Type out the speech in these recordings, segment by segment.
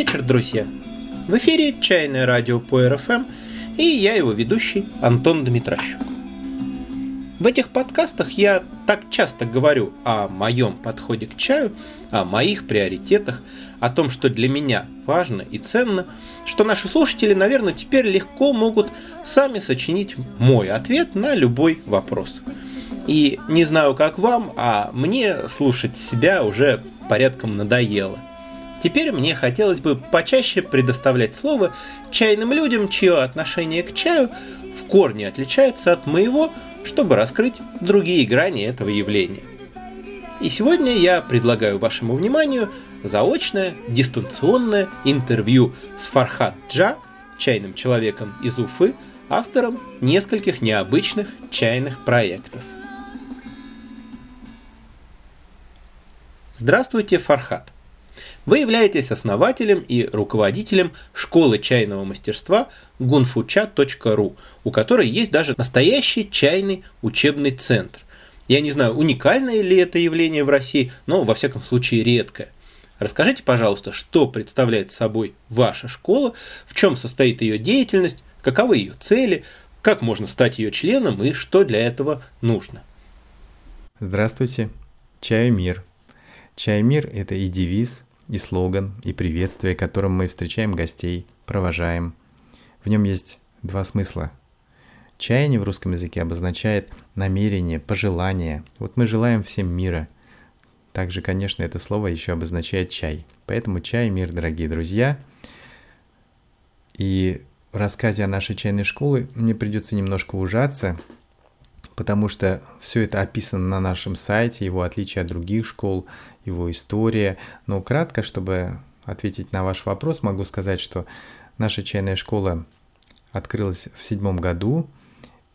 Вечер, друзья! В эфире «Чайное радио» по РФМ и я его ведущий Антон Дмитрощук. В этих подкастах я так часто говорю о моем подходе к чаю, о моих приоритетах, о том, что для меня важно и ценно, что наши слушатели, наверное, теперь легко могут сами сочинить мой ответ на любой вопрос. И не знаю, как вам, а мне слушать себя уже порядком надоело. Теперь мне хотелось бы почаще предоставлять слово чайным людям, чье отношение к чаю в корне отличается от моего – чтобы раскрыть другие грани этого явления. И сегодня я предлагаю вашему вниманию заочное дистанционное интервью с Фархат Джа, чайным человеком из Уфы, автором нескольких необычных чайных проектов. Здравствуйте, Фархат! Вы являетесь основателем и руководителем школы чайного мастерства gunfucha.ru, у которой есть даже настоящий чайный учебный центр. Я не знаю, уникальное ли это явление в России, но во всяком случае редкое. Расскажите, пожалуйста, что представляет собой ваша школа, в чем состоит ее деятельность, каковы ее цели, как можно стать ее членом и что для этого нужно. Здравствуйте. Чай мир. Чай мир – это и девиз, и слоган, и приветствие, которым мы встречаем гостей, провожаем. В нем есть два смысла. Чаяние в русском языке обозначает намерение, пожелание. Вот мы желаем всем мира. Также, конечно, это слово еще обозначает чай. Поэтому чай, мир, дорогие друзья. И в рассказе о нашей чайной школе мне придется немножко ужаться, потому что все это описано на нашем сайте, его отличие от других школ, его история. Но кратко, чтобы ответить на ваш вопрос, могу сказать, что наша чайная школа открылась в седьмом году,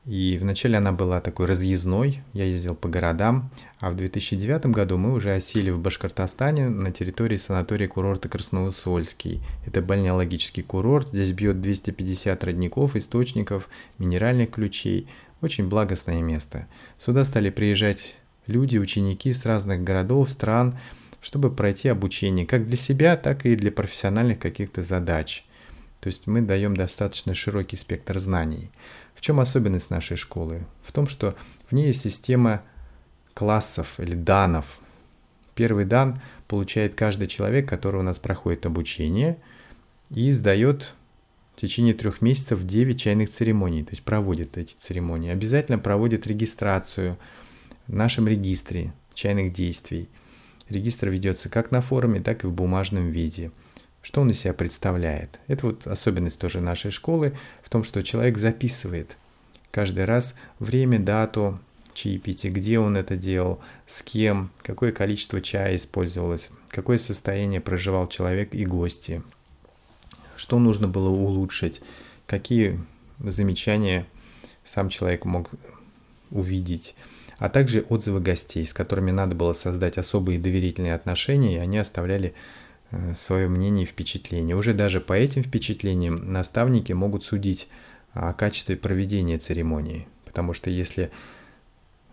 и вначале она была такой разъездной, я ездил по городам, а в 2009 году мы уже осели в Башкортостане на территории санатория курорта Красноусольский. Это бальнеологический курорт, здесь бьет 250 родников, источников, минеральных ключей. Очень благостное место. Сюда стали приезжать люди, ученики с разных городов, стран, чтобы пройти обучение как для себя, так и для профессиональных каких-то задач. То есть мы даем достаточно широкий спектр знаний. В чем особенность нашей школы? В том, что в ней есть система классов или данов. Первый дан получает каждый человек, который у нас проходит обучение и сдает в течение трех месяцев 9 чайных церемоний, то есть проводит эти церемонии. Обязательно проводит регистрацию в нашем регистре чайных действий. Регистр ведется как на форуме, так и в бумажном виде. Что он из себя представляет? Это вот особенность тоже нашей школы в том, что человек записывает каждый раз время, дату чаепития, где он это делал, с кем, какое количество чая использовалось, какое состояние проживал человек и гости, что нужно было улучшить, какие замечания сам человек мог увидеть а также отзывы гостей, с которыми надо было создать особые доверительные отношения, и они оставляли э, свое мнение и впечатление. Уже даже по этим впечатлениям наставники могут судить о качестве проведения церемонии, потому что если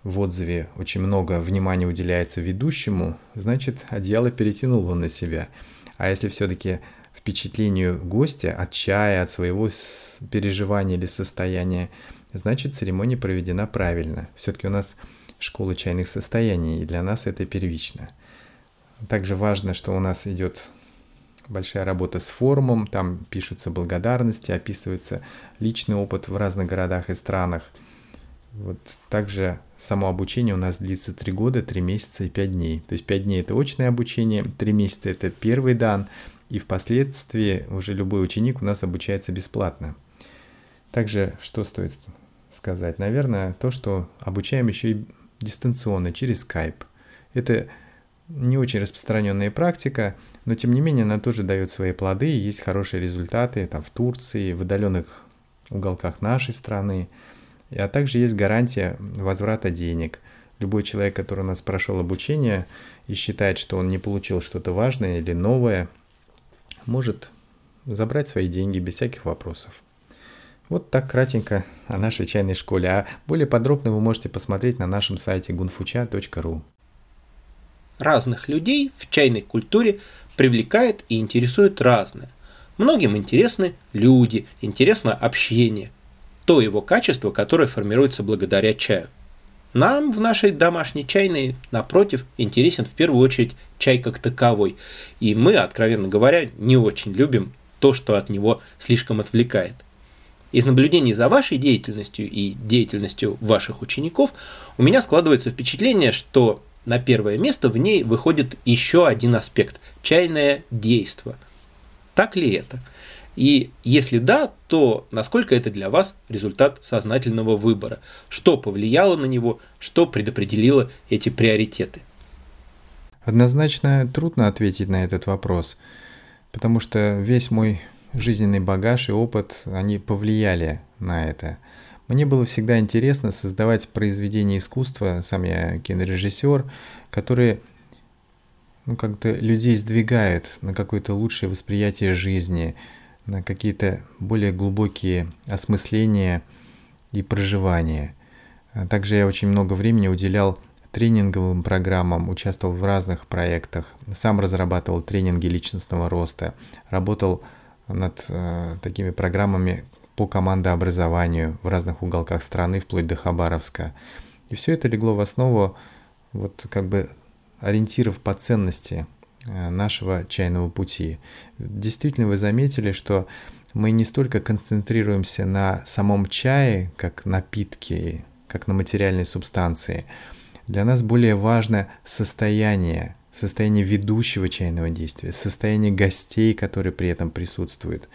в отзыве очень много внимания уделяется ведущему, значит одеяло перетянул он на себя. А если все-таки впечатлению гостя от чая, от своего переживания или состояния значит церемония проведена правильно. Все-таки у нас школа чайных состояний, и для нас это первично. Также важно, что у нас идет большая работа с форумом, там пишутся благодарности, описывается личный опыт в разных городах и странах. Вот также само обучение у нас длится 3 года, 3 месяца и 5 дней. То есть 5 дней это очное обучение, 3 месяца это первый дан, и впоследствии уже любой ученик у нас обучается бесплатно. Также что стоит сказать? Наверное, то, что обучаем еще и дистанционно, через Skype. Это не очень распространенная практика, но тем не менее она тоже дает свои плоды, и есть хорошие результаты там, в Турции, в удаленных уголках нашей страны, а также есть гарантия возврата денег. Любой человек, который у нас прошел обучение и считает, что он не получил что-то важное или новое, может забрать свои деньги без всяких вопросов. Вот так кратенько о нашей чайной школе. А более подробно вы можете посмотреть на нашем сайте gunfucha.ru. Разных людей в чайной культуре привлекает и интересует разное. Многим интересны люди, интересно общение. То его качество, которое формируется благодаря чаю. Нам в нашей домашней чайной, напротив, интересен в первую очередь чай как таковой. И мы, откровенно говоря, не очень любим то, что от него слишком отвлекает. Из наблюдений за вашей деятельностью и деятельностью ваших учеников у меня складывается впечатление, что на первое место в ней выходит еще один аспект – чайное действо. Так ли это? И если да, то насколько это для вас результат сознательного выбора? Что повлияло на него, что предопределило эти приоритеты? Однозначно трудно ответить на этот вопрос, потому что весь мой жизненный багаж и опыт, они повлияли на это. Мне было всегда интересно создавать произведения искусства, сам я кинорежиссер, которые ну, как-то людей сдвигают на какое-то лучшее восприятие жизни, на какие-то более глубокие осмысления и проживания. Также я очень много времени уделял тренинговым программам, участвовал в разных проектах, сам разрабатывал тренинги личностного роста, работал над э, такими программами по командообразованию в разных уголках страны, вплоть до Хабаровска. И все это легло в основу вот как бы ориентиров по ценности нашего чайного пути. Действительно, вы заметили, что мы не столько концентрируемся на самом чае, как напитке, как на материальной субстанции. Для нас более важно состояние состояние ведущего чайного действия, состояние гостей, которые при этом присутствуют.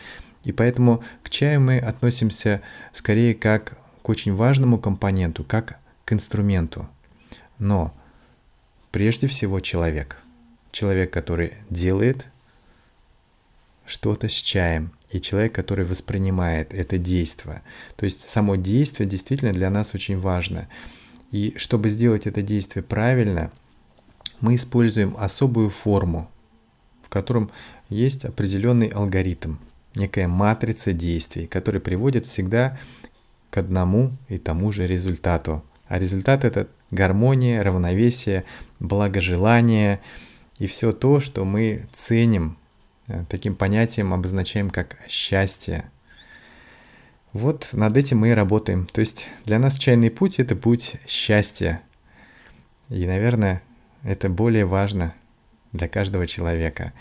И поэтому к чаю мы относимся скорее как к очень важному компоненту, как к инструменту. Но прежде всего человек. Человек, который делает что-то с чаем, и человек, который воспринимает это действие. То есть само действие действительно для нас очень важно. И чтобы сделать это действие правильно – мы используем особую форму, в котором есть определенный алгоритм, некая матрица действий, которая приводит всегда к одному и тому же результату. А результат это гармония, равновесие, благожелание и все то, что мы ценим, э, таким понятием обозначаем как счастье. Вот над этим мы и работаем. То есть для нас чайный путь – это путь счастья. И, наверное, это более важно для каждого человека.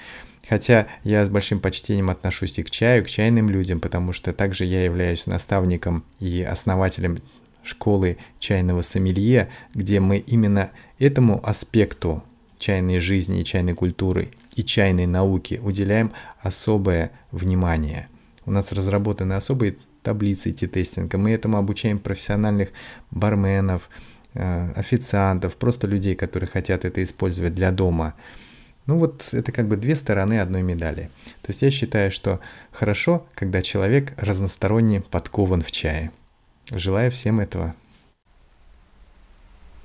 Хотя я с большим почтением отношусь и к чаю, к чайным людям, потому что также я являюсь наставником и основателем школы чайного сомелье, где мы именно этому аспекту чайной жизни и чайной культуры и чайной науки уделяем особое внимание. У нас разработаны особые таблицы ти-тестинга. Мы этому обучаем профессиональных барменов, Э, официантов, просто людей, которые хотят это использовать для дома. Ну вот это как бы две стороны одной медали. То есть я считаю, что хорошо, когда человек разносторонне подкован в чае. Желаю всем этого.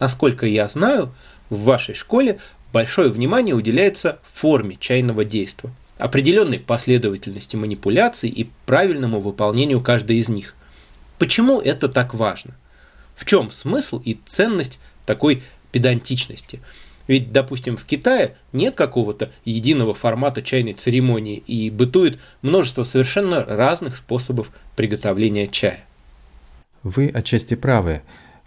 Насколько я знаю, в вашей школе большое внимание уделяется форме чайного действия, определенной последовательности манипуляций и правильному выполнению каждой из них. Почему это так важно? В чем смысл и ценность такой педантичности? Ведь, допустим, в Китае нет какого-то единого формата чайной церемонии и бытует множество совершенно разных способов приготовления чая. Вы отчасти правы.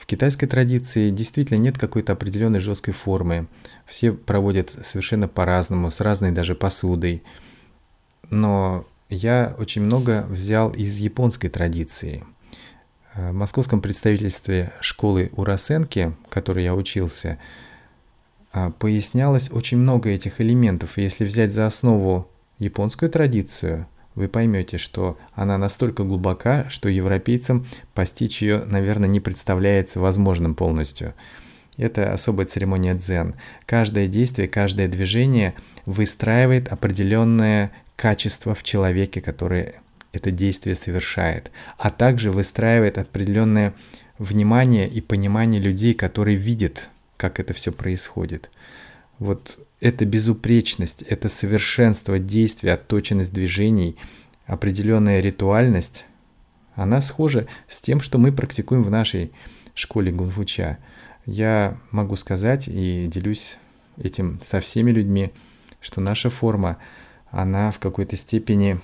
В китайской традиции действительно нет какой-то определенной жесткой формы. Все проводят совершенно по-разному, с разной даже посудой. Но я очень много взял из японской традиции – в московском представительстве школы Урасенки, в которой я учился, а, пояснялось очень много этих элементов. если взять за основу японскую традицию, вы поймете, что она настолько глубока, что европейцам постичь ее, наверное, не представляется возможным полностью. Это особая церемония дзен. Каждое действие, каждое движение выстраивает определенное качество в человеке, которое это действие совершает, а также выстраивает определенное внимание и понимание людей, которые видят, как это все происходит. Вот эта безупречность, это совершенство действий, отточенность движений, определенная ритуальность, она схожа с тем, что мы практикуем в нашей школе гунфуча. Я могу сказать и делюсь этим со всеми людьми, что наша форма, она в какой-то степени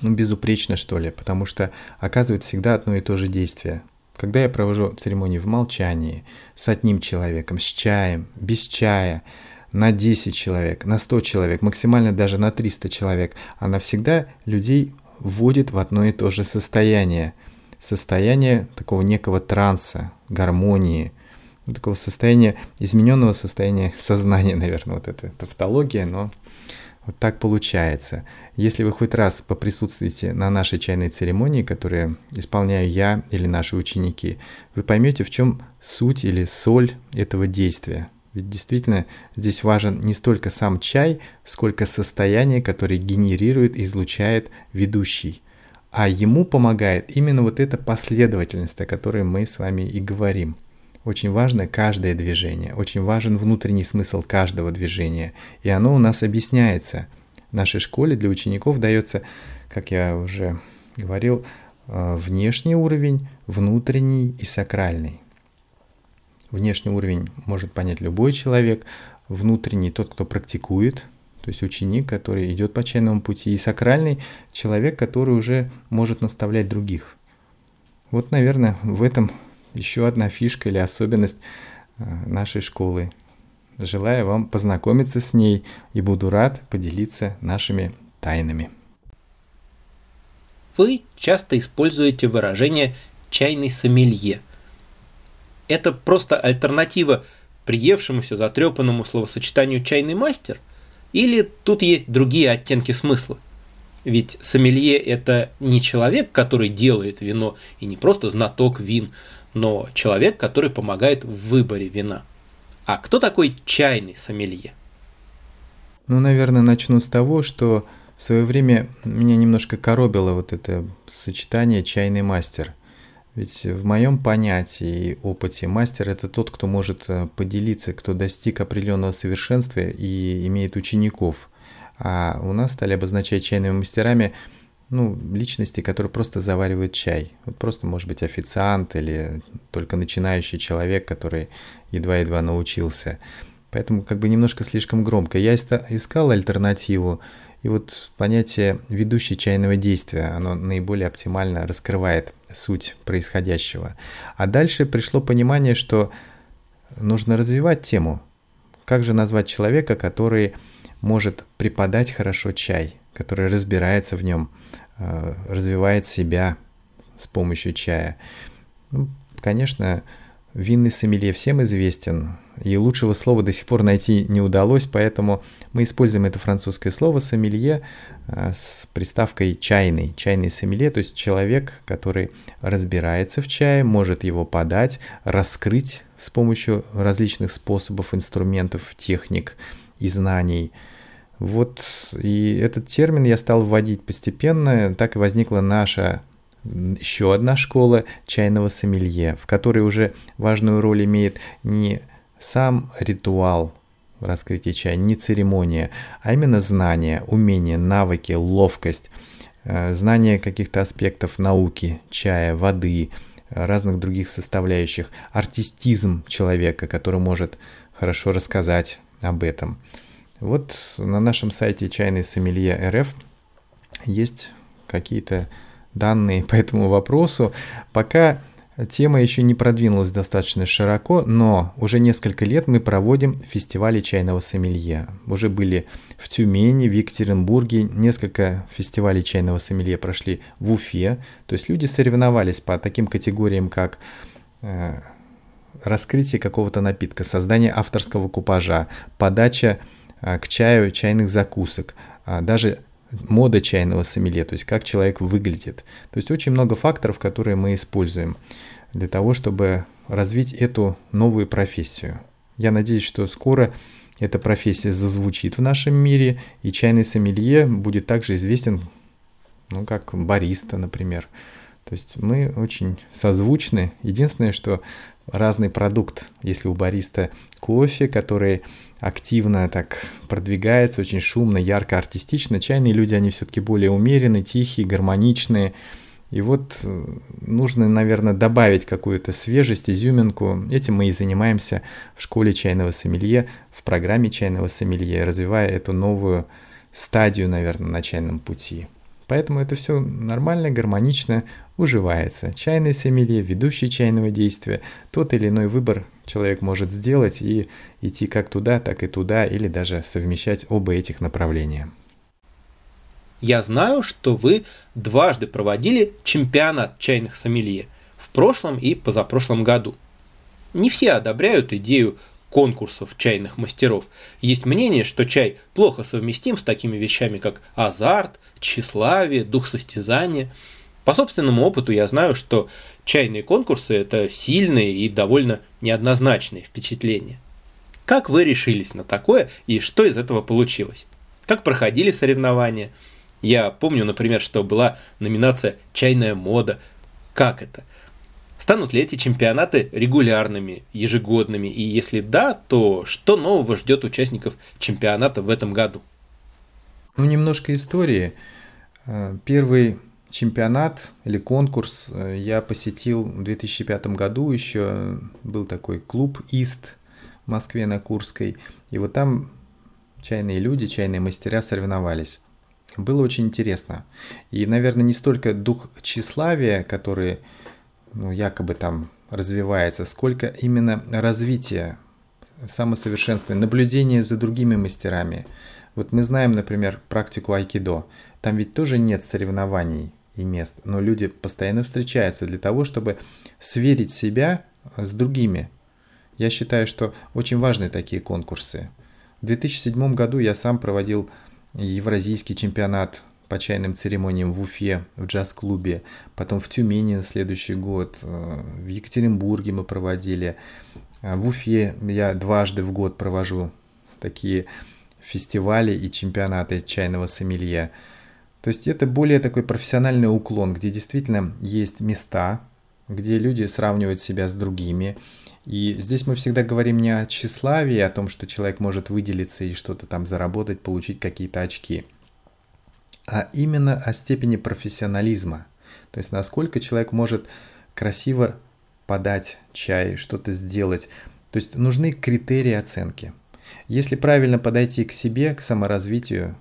ну, безупречна, что ли, потому что оказывает всегда одно и то же действие. Когда я провожу церемонию в молчании, с одним человеком, с чаем, без чая, на 10 человек, на 100 человек, максимально даже на 300 человек, она всегда людей вводит в одно и то же состояние. Состояние такого некого транса, гармонии, ну, такого состояния, измененного состояния сознания, наверное, вот это тавтология, но вот так получается. Если вы хоть раз поприсутствуете на нашей чайной церемонии, которую исполняю я или наши ученики, вы поймете, в чем суть или соль этого действия. Ведь действительно здесь важен не столько сам чай, сколько состояние, которое генерирует и излучает ведущий. А ему помогает именно вот эта последовательность, о которой мы с вами и говорим – очень важно каждое движение, очень важен внутренний смысл каждого движения. И оно у нас объясняется. В нашей школе для учеников дается, как я уже говорил, э, внешний уровень, внутренний и сакральный. Внешний уровень может понять любой человек, внутренний тот, кто практикует, то есть ученик, который идет по чайному пути, и сакральный человек, который уже может наставлять других. Вот, наверное, в этом еще одна фишка или особенность э, нашей школы. Желаю вам познакомиться с ней и буду рад поделиться нашими тайнами. Вы часто используете выражение «чайный сомелье». Это просто альтернатива приевшемуся затрепанному словосочетанию «чайный мастер» или тут есть другие оттенки смысла? Ведь сомелье – это не человек, который делает вино, и не просто знаток вин – но человек, который помогает в выборе вина. А кто такой чайный сомелье? Ну, наверное, начну с того, что в свое время меня немножко коробило вот это сочетание чайный мастер. Ведь в моем понятии и опыте мастер это тот, кто может э, поделиться, кто достиг определенного совершенства и имеет учеников. А у нас стали обозначать чайными мастерами – ну, личности, которые просто заваривают чай. Вот просто, может быть, официант или только начинающий человек, который едва-едва научился. Поэтому как бы немножко слишком громко. Я искал альтернативу, и вот понятие ведущий чайного действия, оно наиболее оптимально раскрывает суть происходящего. А дальше пришло понимание, что нужно развивать тему. Как же назвать человека, который может преподать хорошо чай, который разбирается в нем, Э, развивает себя с помощью чая. Ну, конечно, винный сомелье всем известен, и лучшего слова до сих пор найти не удалось, поэтому мы используем это французское слово сомелье э, с приставкой чайный, чайный сомелье, то есть человек, который разбирается в чае, может его подать, раскрыть с помощью различных способов, инструментов, техник и знаний – вот и этот термин я стал вводить постепенно, так и возникла наша еще одна школа чайного сомелье, в которой уже важную роль имеет не сам ритуал раскрытия чая, не церемония, а именно знания, умения, навыки, ловкость, э, знание каких-то аспектов науки, чая, воды, разных других составляющих, артистизм человека, который может хорошо рассказать об этом – вот на нашем сайте чайный сомелье РФ есть какие-то данные по этому вопросу. Пока тема еще не продвинулась достаточно широко, но уже несколько лет мы проводим фестивали чайного сомелье. Уже были в Тюмени, в Екатеринбурге, несколько фестивалей чайного сомелье прошли в Уфе. То есть люди соревновались по таким категориям, как э, раскрытие какого-то напитка, создание авторского купажа, подача а, к чаю чайных закусок, а, даже мода чайного сомелье, то есть как человек выглядит. То есть очень много факторов, которые мы используем для того, чтобы развить эту новую профессию. Я надеюсь, что скоро эта профессия зазвучит в нашем мире, и чайный сомелье будет также известен, ну, как бариста, например. То есть мы очень созвучны. Единственное, что разный продукт. Если у бариста кофе, который активно так продвигается, очень шумно, ярко, артистично, чайные люди, они все-таки более умеренные, тихие, гармоничные. И вот э, нужно, наверное, добавить какую-то свежесть, изюминку. Этим мы и занимаемся в школе чайного сомелье, в программе чайного сомелье, развивая эту новую стадию, наверное, на чайном пути. Поэтому это все нормально, гармонично уживается. Чайный сомелье, ведущий чайного действия, тот или иной выбор человек может сделать и идти как туда, так и туда, или даже совмещать оба этих направления. Я знаю, что вы дважды проводили чемпионат чайных сомелье в прошлом и позапрошлом году. Не все одобряют идею конкурсов чайных мастеров. Есть мнение, что чай плохо совместим с такими вещами, как азарт, тщеславие, дух состязания. По собственному опыту я знаю, что чайные конкурсы – это сильные и довольно неоднозначные впечатления. Как вы решились на такое и что из этого получилось? Как проходили соревнования – я помню, например, что была номинация «Чайная мода». Как это? Станут ли эти чемпионаты регулярными, ежегодными? И если да, то что нового ждет участников чемпионата в этом году? Ну, немножко истории. Э, первый чемпионат или конкурс э, я посетил в 2005 году. Еще был такой клуб «Ист» в Москве на Курской. И вот там чайные люди, чайные мастера соревновались. Было очень интересно. И, наверное, не столько дух тщеславия, который ну, якобы там развивается, сколько именно развитие, самосовершенствование, наблюдение за другими мастерами. Вот мы знаем, например, практику айкидо. Там ведь тоже нет соревнований и мест, но люди постоянно встречаются для того, чтобы сверить себя с другими. Я считаю, что очень важны такие конкурсы. В 2007 году я сам проводил Евразийский чемпионат по чайным церемониям в Уфе, в джаз-клубе, потом в Тюмени на следующий год, э, в Екатеринбурге мы проводили, э, в Уфе я дважды в год провожу такие фестивали и чемпионаты чайного сомелье. То есть это более такой профессиональный уклон, где действительно есть места, где люди сравнивают себя с другими, и здесь мы всегда говорим не о тщеславии, о том, что человек может выделиться и что-то там заработать, получить какие-то очки, а именно о степени профессионализма. То есть насколько человек может красиво подать чай, что-то сделать. То есть нужны критерии оценки. Если правильно подойти к себе, к саморазвитию,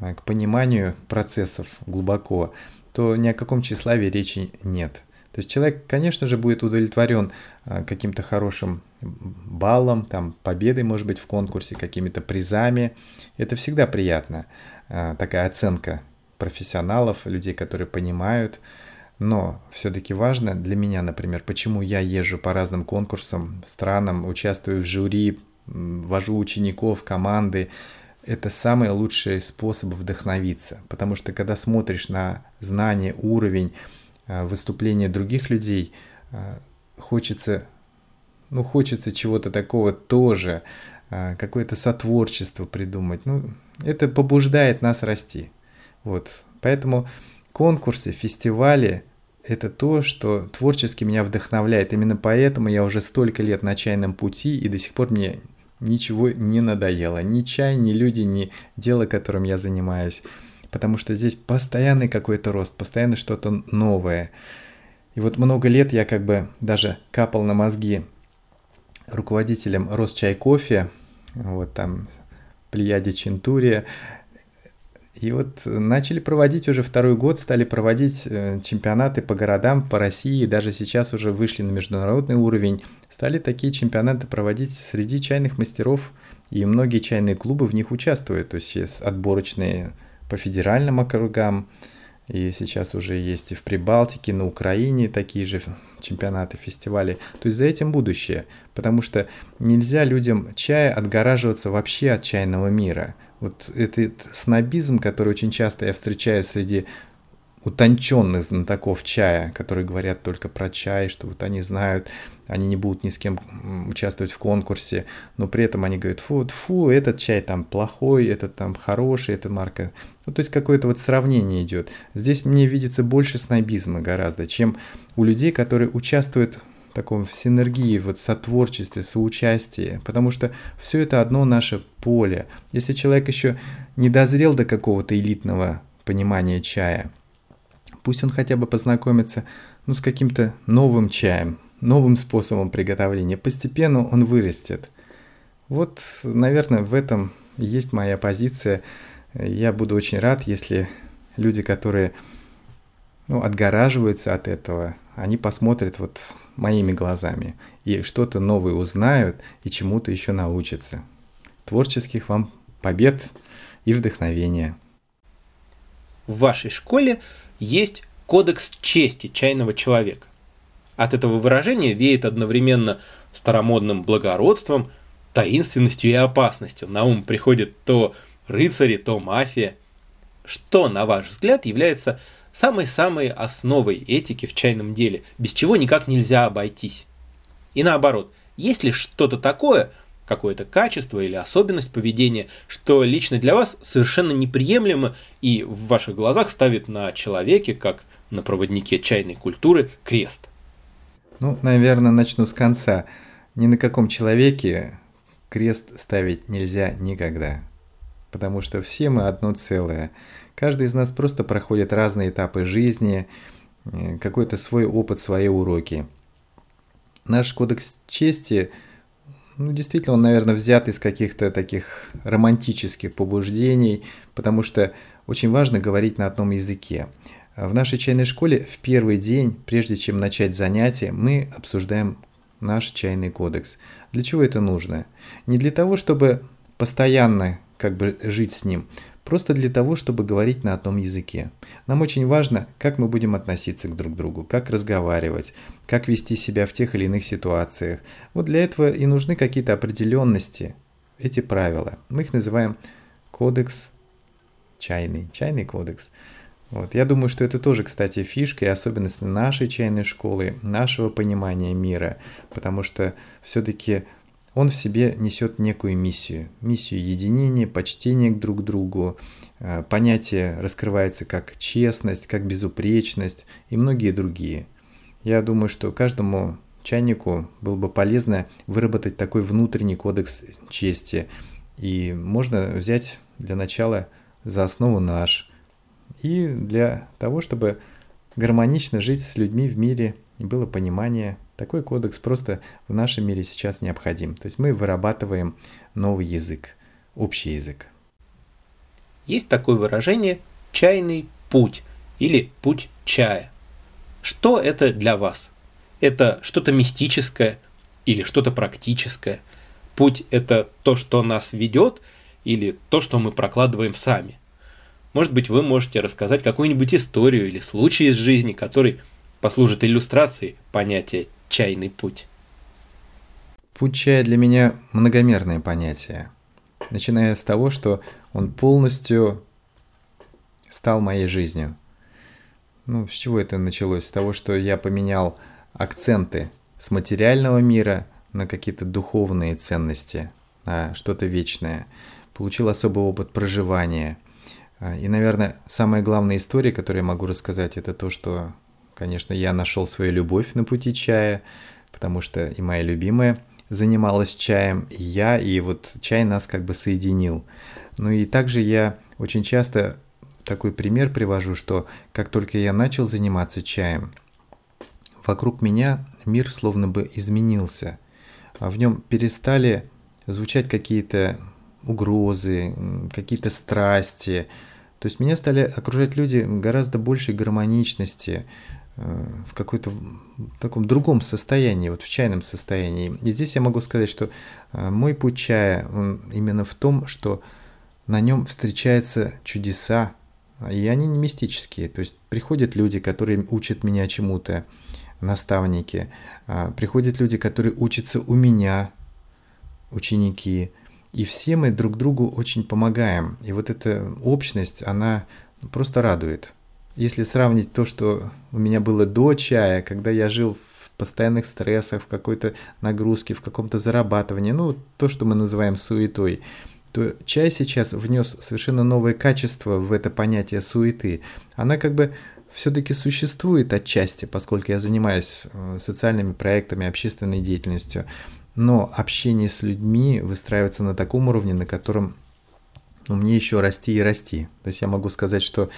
к пониманию процессов глубоко, то ни о каком тщеславии речи нет – то есть человек, конечно же, будет удовлетворен а, каким-то хорошим баллом, там, победой, может быть, в конкурсе, какими-то призами. Это всегда приятно, а, такая оценка профессионалов, людей, которые понимают. Но все-таки важно для меня, например, почему я езжу по разным конкурсам, странам, участвую в жюри, вожу учеников, команды. Это самый лучший способ вдохновиться, потому что когда смотришь на знание, уровень, Э, выступления других людей, э, хочется, ну, хочется чего-то такого тоже, э, какое-то сотворчество придумать. Ну, это побуждает нас расти. Вот. Поэтому конкурсы, фестивали – это то, что творчески меня вдохновляет. Именно поэтому я уже столько лет на чайном пути, и до сих пор мне ничего не надоело. Ни чай, ни люди, ни дело, которым я занимаюсь потому что здесь постоянный какой-то рост, постоянно что-то новое. И вот много лет я как бы даже капал на мозги руководителем Росчай кофе, вот там Плеяде Чентурия, и вот начали проводить уже второй год, стали проводить э, чемпионаты по городам, по России, даже сейчас уже вышли на международный уровень. Стали такие чемпионаты проводить среди чайных мастеров, и многие чайные клубы в них участвуют. То есть сейчас отборочные по федеральным округам. И сейчас уже есть и в Прибалтике, на Украине такие же чемпионаты, фестивали. То есть за этим будущее. Потому что нельзя людям чая отгораживаться вообще от чайного мира. Вот этот снобизм, который очень часто я встречаю среди утонченных знатоков чая, которые говорят только про чай, что вот они знают, они не будут ни с кем участвовать в конкурсе, но при этом они говорят, фу, фу, этот чай там плохой, этот там хороший, эта марка. Ну, то есть какое-то вот сравнение идет. Здесь мне видится больше снобизма гораздо, чем у людей, которые участвуют таком в синергии, вот сотворчестве, соучастии, потому что все это одно наше поле. Если человек еще не дозрел до какого-то элитного понимания чая – Пусть он хотя бы познакомится ну, с каким-то новым чаем, новым способом приготовления. Постепенно он вырастет. Вот, наверное, в этом есть моя позиция. Я буду очень рад, если люди, которые ну, отгораживаются от этого, они посмотрят вот моими глазами и что-то новое узнают и чему-то еще научатся. Творческих вам побед и вдохновения. В вашей школе есть кодекс чести чайного человека. От этого выражения веет одновременно старомодным благородством, таинственностью и опасностью. На ум приходит то рыцари, то мафия. Что, на ваш взгляд, является самой-самой основой этики в чайном деле, без чего никак нельзя обойтись? И наоборот, есть ли что-то такое, какое-то качество или особенность поведения, что лично для вас совершенно неприемлемо и в ваших глазах ставит на человеке, как на проводнике чайной культуры, крест? Ну, наверное, начну с конца. Ни на каком человеке крест ставить нельзя никогда. Потому что все мы одно целое. Каждый из нас просто проходит разные этапы жизни, э, какой-то свой опыт, свои уроки. Наш кодекс чести, ну, действительно, он, наверное, взят из каких-то таких романтических побуждений, потому что очень важно говорить на одном языке. В нашей чайной школе в первый день, прежде чем начать занятие, мы обсуждаем наш чайный кодекс. Для чего это нужно? Не для того, чтобы постоянно как бы жить с ним, просто для того, чтобы говорить на одном языке. Нам очень важно, как мы будем относиться к друг другу, как разговаривать, как вести себя в тех или иных ситуациях. Вот для этого и нужны какие-то определенности, эти правила. Мы их называем кодекс чайный, чайный кодекс. Вот. Я думаю, что это тоже, кстати, фишка и особенность нашей чайной школы, нашего понимания мира, потому что все-таки он в себе несет некую миссию. Миссию единения, почтения друг к другу. Э, понятие раскрывается как честность, как безупречность и многие другие. Я думаю, что каждому чайнику было бы полезно выработать такой внутренний кодекс чести. И можно взять для начала за основу наш. И для того, чтобы гармонично жить с людьми в мире, было понимание такой кодекс просто в нашем мире сейчас необходим. То есть мы вырабатываем новый язык, общий язык. Есть такое выражение «чайный путь» или «путь чая». Что это для вас? Это что-то мистическое или что-то практическое? Путь – это то, что нас ведет, или то, что мы прокладываем сами? Может быть, вы можете рассказать какую-нибудь историю или случай из жизни, который послужит иллюстрацией понятия чайный путь? Путь чая для меня многомерное понятие, начиная с того, что он полностью стал моей жизнью. Ну, с чего это началось? С того, что я поменял акценты с материального мира на какие-то духовные ценности, на что-то вечное. Получил особый опыт проживания. И, наверное, самая главная история, которую я могу рассказать, это то, что Конечно, я нашел свою любовь на пути чая, потому что и моя любимая занималась чаем, и я, и вот чай нас как бы соединил. Ну и также я очень часто такой пример привожу, что как только я начал заниматься чаем, вокруг меня мир словно бы изменился. А в нем перестали звучать какие-то угрозы, какие-то страсти. То есть меня стали окружать люди гораздо большей гармоничности, в какой-то таком другом состоянии, вот в чайном состоянии. И здесь я могу сказать, что э, мой путь чая, он именно в том, что на нем встречаются чудеса, и они не мистические. То есть приходят люди, которые учат меня чему-то, наставники, а, приходят люди, которые учатся у меня, ученики, и все мы друг другу очень помогаем. И вот эта общность, она просто радует если сравнить то, что у меня было до чая, когда я жил в постоянных стрессах, в какой-то нагрузке, в каком-то зарабатывании, ну, то, что мы называем суетой, то чай сейчас внес совершенно новое качество в это понятие суеты. Она как бы все-таки существует отчасти, поскольку я занимаюсь э, социальными проектами, общественной деятельностью, но общение с людьми выстраивается на таком уровне, на котором ну, мне еще расти и расти. То есть я могу сказать, что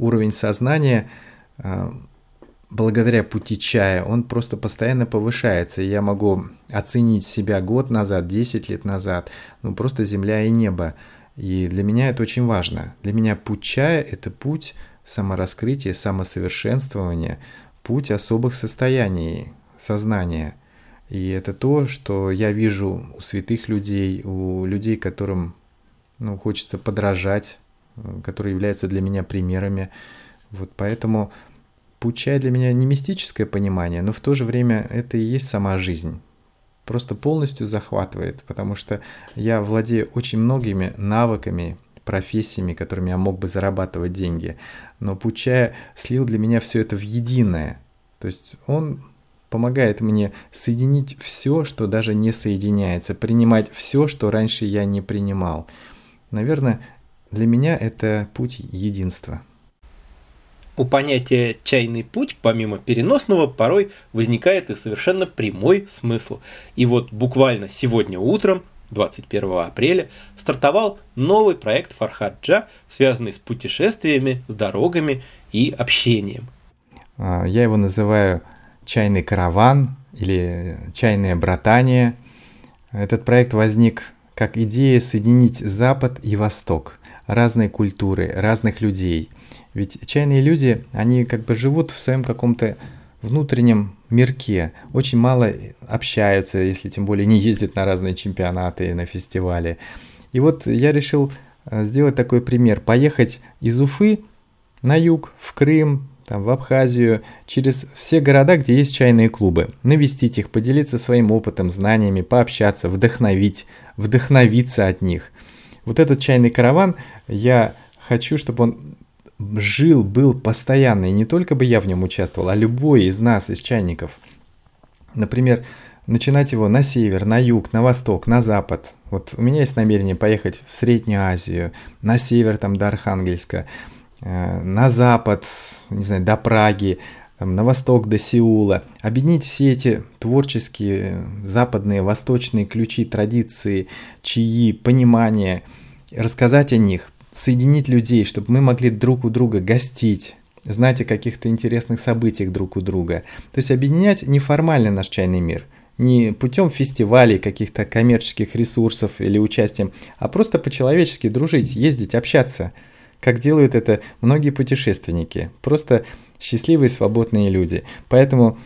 уровень сознания а, благодаря пути чая, он просто постоянно повышается. я могу оценить себя год назад, 10 лет назад, ну просто земля и небо. И для меня это очень важно. Для меня путь чая – это путь самораскрытия, самосовершенствования, путь особых состояний сознания. И это то, что я вижу у святых людей, у людей, которым ну, хочется подражать, которые являются для меня примерами. Вот поэтому путь для меня не мистическое понимание, но в то же время это и есть сама жизнь. Просто полностью захватывает, потому что я владею очень многими навыками, профессиями, которыми я мог бы зарабатывать деньги. Но путь чая слил для меня все это в единое. То есть он помогает мне соединить все, что даже не соединяется, принимать все, что раньше я не принимал. Наверное, для меня это путь единства. У понятия «чайный путь» помимо переносного порой возникает и совершенно прямой смысл. И вот буквально сегодня утром 21 апреля стартовал новый проект Фархаджа, связанный с путешествиями, с дорогами и общением. А, я его называю «Чайный караван» или «Чайное братание». Этот проект возник как идея соединить Запад и Восток, разные культуры, разных людей. Ведь чайные люди, они как бы живут в своем каком-то внутреннем мирке, очень мало общаются, если тем более не ездят на разные чемпионаты, на фестивали. И вот я решил э, сделать такой пример. Поехать из Уфы на юг, в Крым, там, в Абхазию, через все города, где есть чайные клубы, навестить их, поделиться своим опытом, знаниями, пообщаться, вдохновить, вдохновиться от них. Вот этот чайный караван, я хочу, чтобы он жил, был постоянно, и не только бы я в нем участвовал, а любой из нас, из чайников. Например, начинать его на север, на юг, на восток, на запад. Вот у меня есть намерение поехать в Среднюю Азию, на север там до Архангельска, Э, на запад, не знаю, до Праги, на восток до Сеула, объединить все эти творческие западные, восточные ключи, традиции, чаи, понимание, рассказать о них, соединить людей, чтобы мы могли друг у друга гостить, знать о каких-то интересных событиях друг у друга. То есть объединять неформально наш чайный мир, не путем фестивалей, каких-то коммерческих ресурсов или участием, а просто по-человечески дружить, ездить, общаться – как делают это многие путешественники, просто счастливые свободные люди. Поэтому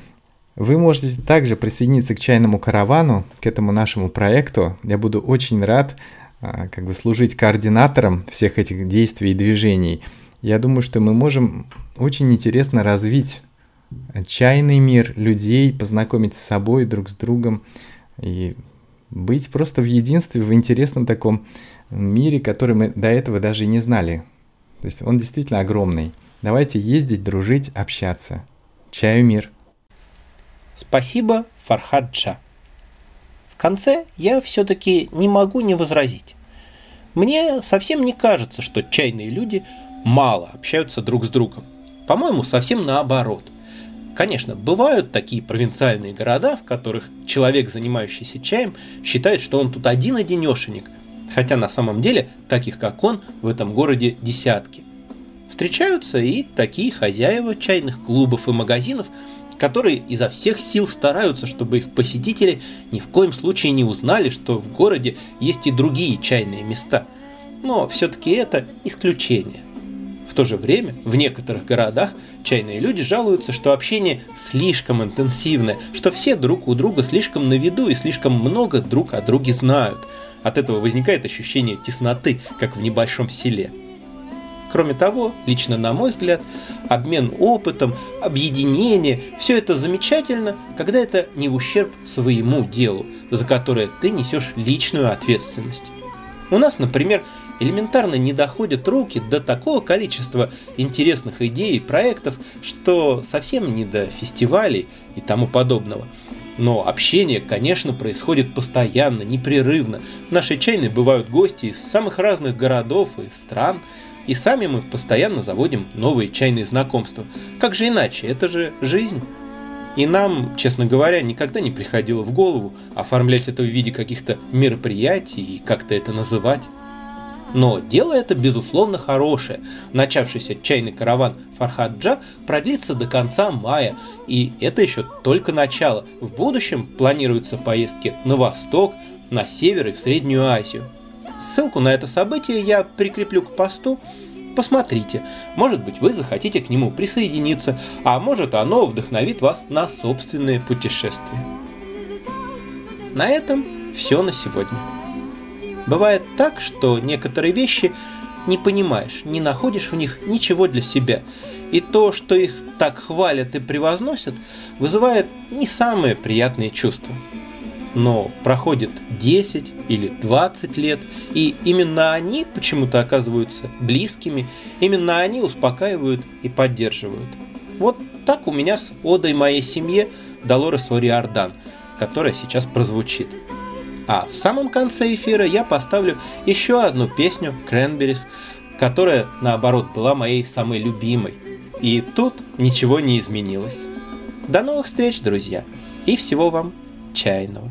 вы можете также присоединиться к чайному каравану, к этому нашему проекту. Я буду очень рад как бы служить координатором всех этих действий и движений. Я думаю, что мы можем очень интересно развить чайный мир людей, познакомить с собой, друг с другом и быть просто в единстве, в интересном таком мире, который мы до этого даже и не знали. То есть он действительно огромный. Давайте ездить, дружить, общаться. Чаю мир. Спасибо, Фархаджа. Конце я все-таки не могу не возразить. Мне совсем не кажется, что чайные люди мало общаются друг с другом. По-моему, совсем наоборот. Конечно, бывают такие провинциальные города, в которых человек, занимающийся чаем, считает, что он тут один-одинешенек, хотя на самом деле таких как он в этом городе десятки. Встречаются и такие хозяева чайных клубов и магазинов, которые изо всех сил стараются, чтобы их посетители ни в коем случае не узнали, что в городе есть и другие чайные места. Но все-таки это исключение. В то же время в некоторых городах чайные люди жалуются, что общение слишком интенсивное, что все друг у друга слишком на виду и слишком много друг о друге знают – от этого возникает ощущение тесноты, как в небольшом селе. Кроме того, лично на мой взгляд, обмен опытом, объединение – все это замечательно, когда это не в ущерб своему делу, за которое ты несешь личную ответственность. У нас, например, элементарно не доходят руки до такого количества интересных идей и проектов, что совсем не до фестивалей и тому подобного – но общение, конечно, происходит постоянно, непрерывно. В нашей чайной бывают гости из самых разных городов и стран, и сами мы постоянно заводим новые чайные знакомства. Как же иначе? Это же жизнь. И нам, честно говоря, никогда не приходило в голову оформлять это в виде каких-то мероприятий и как-то это называть. Но дело это, безусловно, хорошее. Начавшийся чайный караван Фархаджа продлится до конца мая, и это еще только начало. В будущем планируются поездки на восток, на север и в Среднюю Азию. Ссылку на это событие я прикреплю к посту. Посмотрите, может быть вы захотите к нему присоединиться, а может оно вдохновит вас на собственные путешествия. На этом все на сегодня. Бывает так, что некоторые вещи не понимаешь, не находишь в них ничего для себя. И то, что их так хвалят и превозносят, вызывает не самые приятные чувства. Но проходит 10 или 20 лет, и именно они почему-то оказываются близкими, именно они успокаивают и поддерживают. Вот так у меня с одой моей семье Долорес Ориордан, которая сейчас прозвучит. А в самом конце эфира я поставлю еще одну песню Кренберис, которая, наоборот, была моей самой любимой. И тут ничего не изменилось. До новых встреч, друзья, и всего вам чайного.